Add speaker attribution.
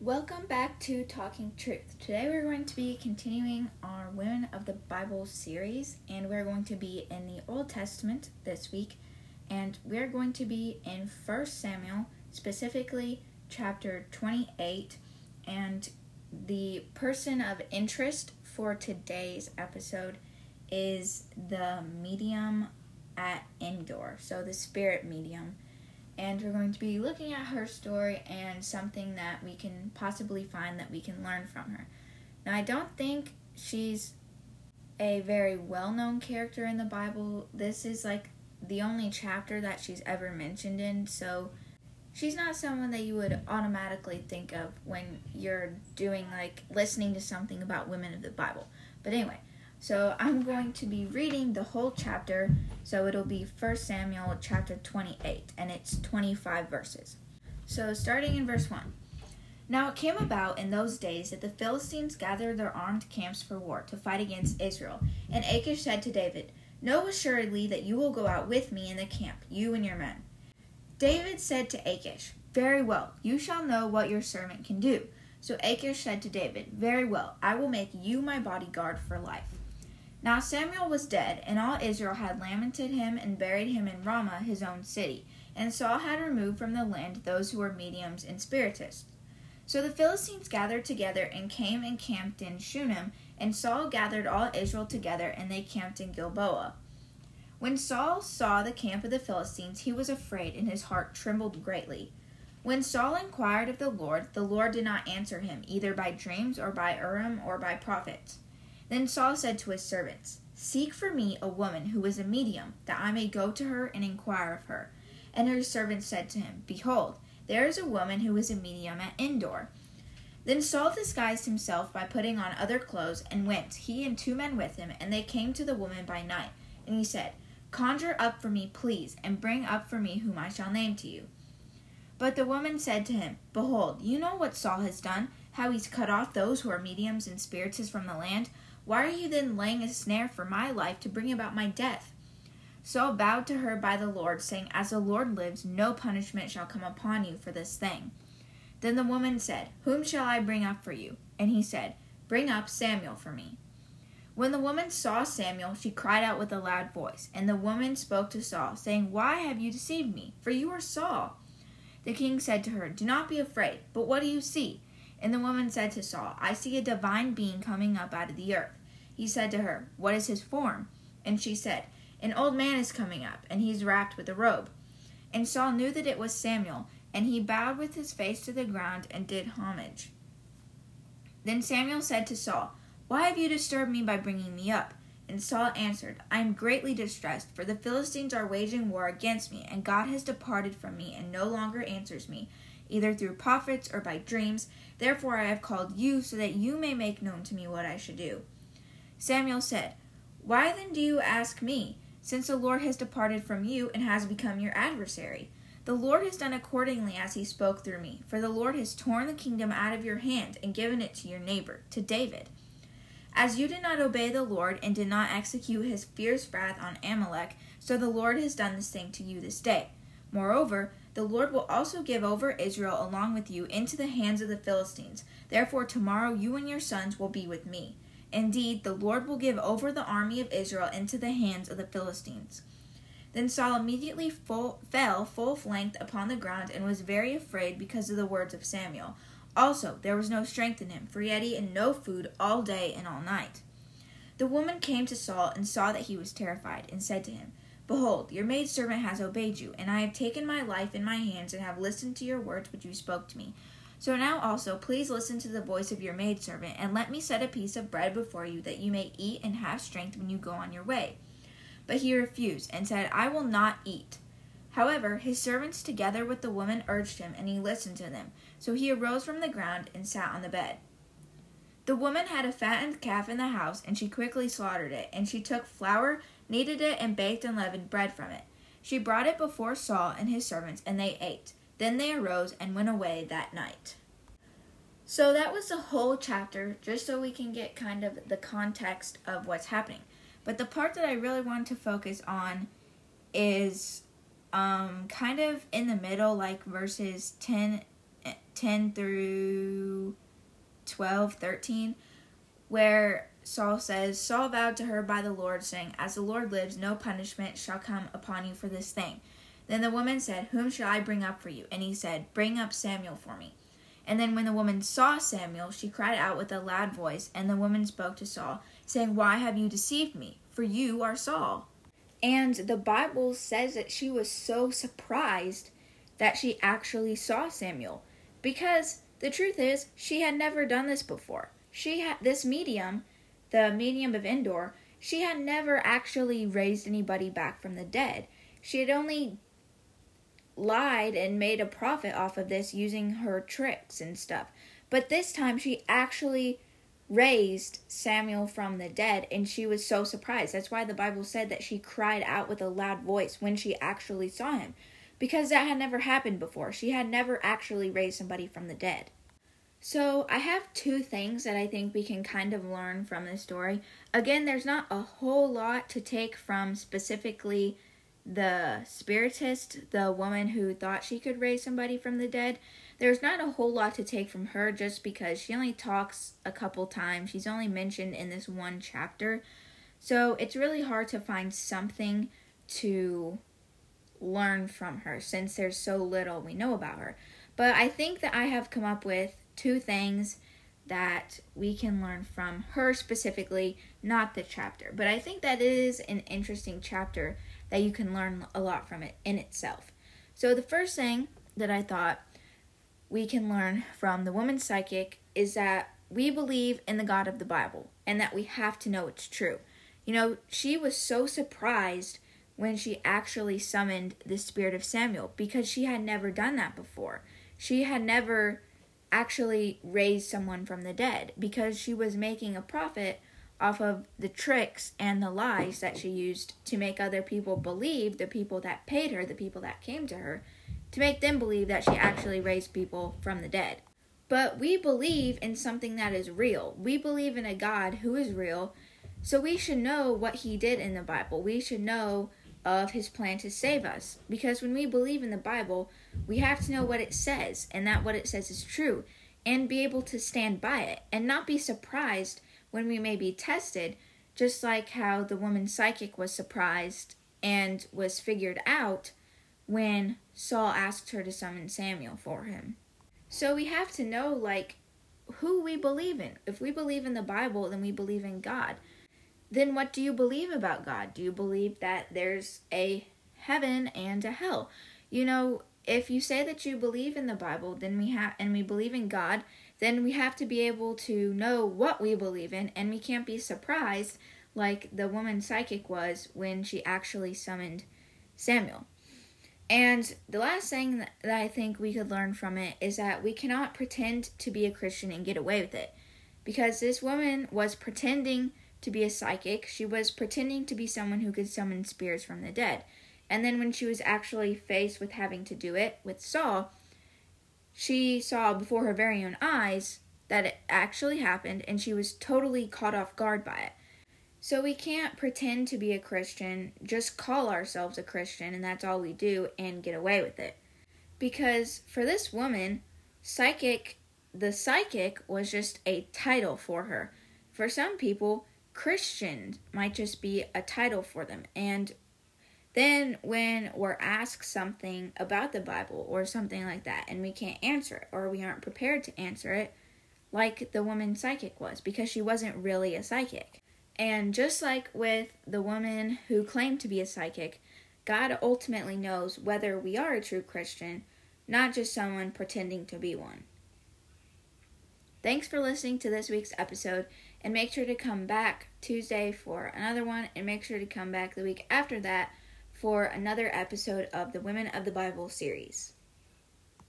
Speaker 1: Welcome back to Talking Truth. Today we're going to be continuing our Women of the Bible series, and we're going to be in the Old Testament this week, and we're going to be in 1 Samuel, specifically chapter 28, and the person of interest for today's episode is the medium at Endor, so the spirit medium and we're going to be looking at her story and something that we can possibly find that we can learn from her. Now, I don't think she's a very well known character in the Bible. This is like the only chapter that she's ever mentioned in, so she's not someone that you would automatically think of when you're doing like listening to something about women of the Bible. But anyway, so I'm going to be reading the whole chapter. So it'll be 1 Samuel chapter 28, and it's 25 verses. So starting in verse 1. Now it came about in those days that the Philistines gathered their armed camps for war to fight against Israel. And Achish said to David, Know assuredly that you will go out with me in the camp, you and your men. David said to Achish, Very well, you shall know what your servant can do. So Achish said to David, Very well, I will make you my bodyguard for life. Now Samuel was dead, and all Israel had lamented him and buried him in Ramah, his own city. And Saul had removed from the land those who were mediums and spiritists. So the Philistines gathered together and came and camped in Shunem, and Saul gathered all Israel together, and they camped in Gilboa. When Saul saw the camp of the Philistines, he was afraid, and his heart trembled greatly. When Saul inquired of the Lord, the Lord did not answer him, either by dreams or by Urim or by prophets. Then Saul said to his servants, Seek for me a woman who is a medium, that I may go to her and inquire of her. And her servants said to him, Behold, there is a woman who is a medium at Endor. Then Saul disguised himself by putting on other clothes, and went, he and two men with him, and they came to the woman by night. And he said, Conjure up for me, please, and bring up for me whom I shall name to you. But the woman said to him, Behold, you know what Saul has done, how he's cut off those who are mediums and spiritists from the land why are you then laying a snare for my life to bring about my death? Saul bowed to her by the Lord, saying, As the Lord lives, no punishment shall come upon you for this thing. Then the woman said, Whom shall I bring up for you? And he said, Bring up Samuel for me. When the woman saw Samuel, she cried out with a loud voice. And the woman spoke to Saul, saying, Why have you deceived me? For you are Saul. The king said to her, Do not be afraid, but what do you see? And the woman said to Saul, I see a divine being coming up out of the earth. He said to her, What is his form? And she said, An old man is coming up, and he is wrapped with a robe. And Saul knew that it was Samuel, and he bowed with his face to the ground and did homage. Then Samuel said to Saul, Why have you disturbed me by bringing me up? And Saul answered, I am greatly distressed, for the Philistines are waging war against me, and God has departed from me and no longer answers me, either through prophets or by dreams. Therefore I have called you, so that you may make known to me what I should do. Samuel said, Why then do you ask me, since the Lord has departed from you and has become your adversary? The Lord has done accordingly as he spoke through me, for the Lord has torn the kingdom out of your hand and given it to your neighbor, to David. As you did not obey the Lord and did not execute his fierce wrath on Amalek, so the Lord has done this thing to you this day. Moreover, the Lord will also give over Israel along with you into the hands of the Philistines. Therefore, tomorrow you and your sons will be with me. Indeed, the Lord will give over the army of Israel into the hands of the Philistines. Then Saul immediately full, fell full length upon the ground and was very afraid because of the words of Samuel. Also, there was no strength in him, for he had eaten no food all day and all night. The woman came to Saul and saw that he was terrified, and said to him, Behold, your maidservant has obeyed you, and I have taken my life in my hands and have listened to your words which you spoke to me. So now also, please listen to the voice of your maidservant, and let me set a piece of bread before you, that you may eat and have strength when you go on your way. But he refused, and said, I will not eat. However, his servants together with the woman urged him, and he listened to them. So he arose from the ground and sat on the bed. The woman had a fattened calf in the house, and she quickly slaughtered it, and she took flour, kneaded it, and baked unleavened bread from it. She brought it before Saul and his servants, and they ate. Then they arose and went away that night. So that was the whole chapter, just so we can get kind of the context of what's happening. But the part that I really want to focus on is um, kind of in the middle, like verses 10, 10 through 12, 13, where Saul says, Saul vowed to her by the Lord, saying, As the Lord lives, no punishment shall come upon you for this thing. Then the woman said, Whom shall I bring up for you? And he said, Bring up Samuel for me. And then when the woman saw Samuel, she cried out with a loud voice, and the woman spoke to Saul, saying, Why have you deceived me? For you are Saul. And the Bible says that she was so surprised that she actually saw Samuel. Because the truth is, she had never done this before. She had this medium, the medium of Endor, she had never actually raised anybody back from the dead. She had only lied and made a profit off of this using her tricks and stuff. But this time she actually raised Samuel from the dead and she was so surprised. That's why the Bible said that she cried out with a loud voice when she actually saw him because that had never happened before. She had never actually raised somebody from the dead. So, I have two things that I think we can kind of learn from this story. Again, there's not a whole lot to take from specifically the spiritist, the woman who thought she could raise somebody from the dead, there's not a whole lot to take from her just because she only talks a couple times. She's only mentioned in this one chapter. So it's really hard to find something to learn from her since there's so little we know about her. But I think that I have come up with two things that we can learn from her specifically, not the chapter. But I think that is an interesting chapter that you can learn a lot from it in itself. So, the first thing that I thought we can learn from the woman psychic is that we believe in the God of the Bible and that we have to know it's true. You know, she was so surprised when she actually summoned the spirit of Samuel because she had never done that before. She had never actually raised someone from the dead because she was making a profit off of the tricks and the lies that she used to make other people believe, the people that paid her, the people that came to her, to make them believe that she actually raised people from the dead. But we believe in something that is real. We believe in a God who is real. So we should know what he did in the Bible. We should know of his plan to save us. Because when we believe in the Bible, we have to know what it says and that what it says is true and be able to stand by it and not be surprised when we may be tested, just like how the woman psychic was surprised and was figured out when Saul asked her to summon Samuel for him. So we have to know, like, who we believe in. If we believe in the Bible, then we believe in God. Then what do you believe about God? Do you believe that there's a heaven and a hell? You know, if you say that you believe in the Bible, then we have and we believe in God, then we have to be able to know what we believe in, and we can't be surprised like the woman psychic was when she actually summoned Samuel. And the last thing that I think we could learn from it is that we cannot pretend to be a Christian and get away with it. Because this woman was pretending to be a psychic, she was pretending to be someone who could summon spirits from the dead. And then when she was actually faced with having to do it with Saul, she saw before her very own eyes that it actually happened and she was totally caught off guard by it. So we can't pretend to be a Christian, just call ourselves a Christian and that's all we do and get away with it. Because for this woman, psychic, the psychic was just a title for her. For some people, Christian might just be a title for them. And then, when we're asked something about the Bible or something like that, and we can't answer it, or we aren't prepared to answer it, like the woman psychic was, because she wasn't really a psychic. And just like with the woman who claimed to be a psychic, God ultimately knows whether we are a true Christian, not just someone pretending to be one. Thanks for listening to this week's episode, and make sure to come back Tuesday for another one, and make sure to come back the week after that for another episode of the Women of the Bible series.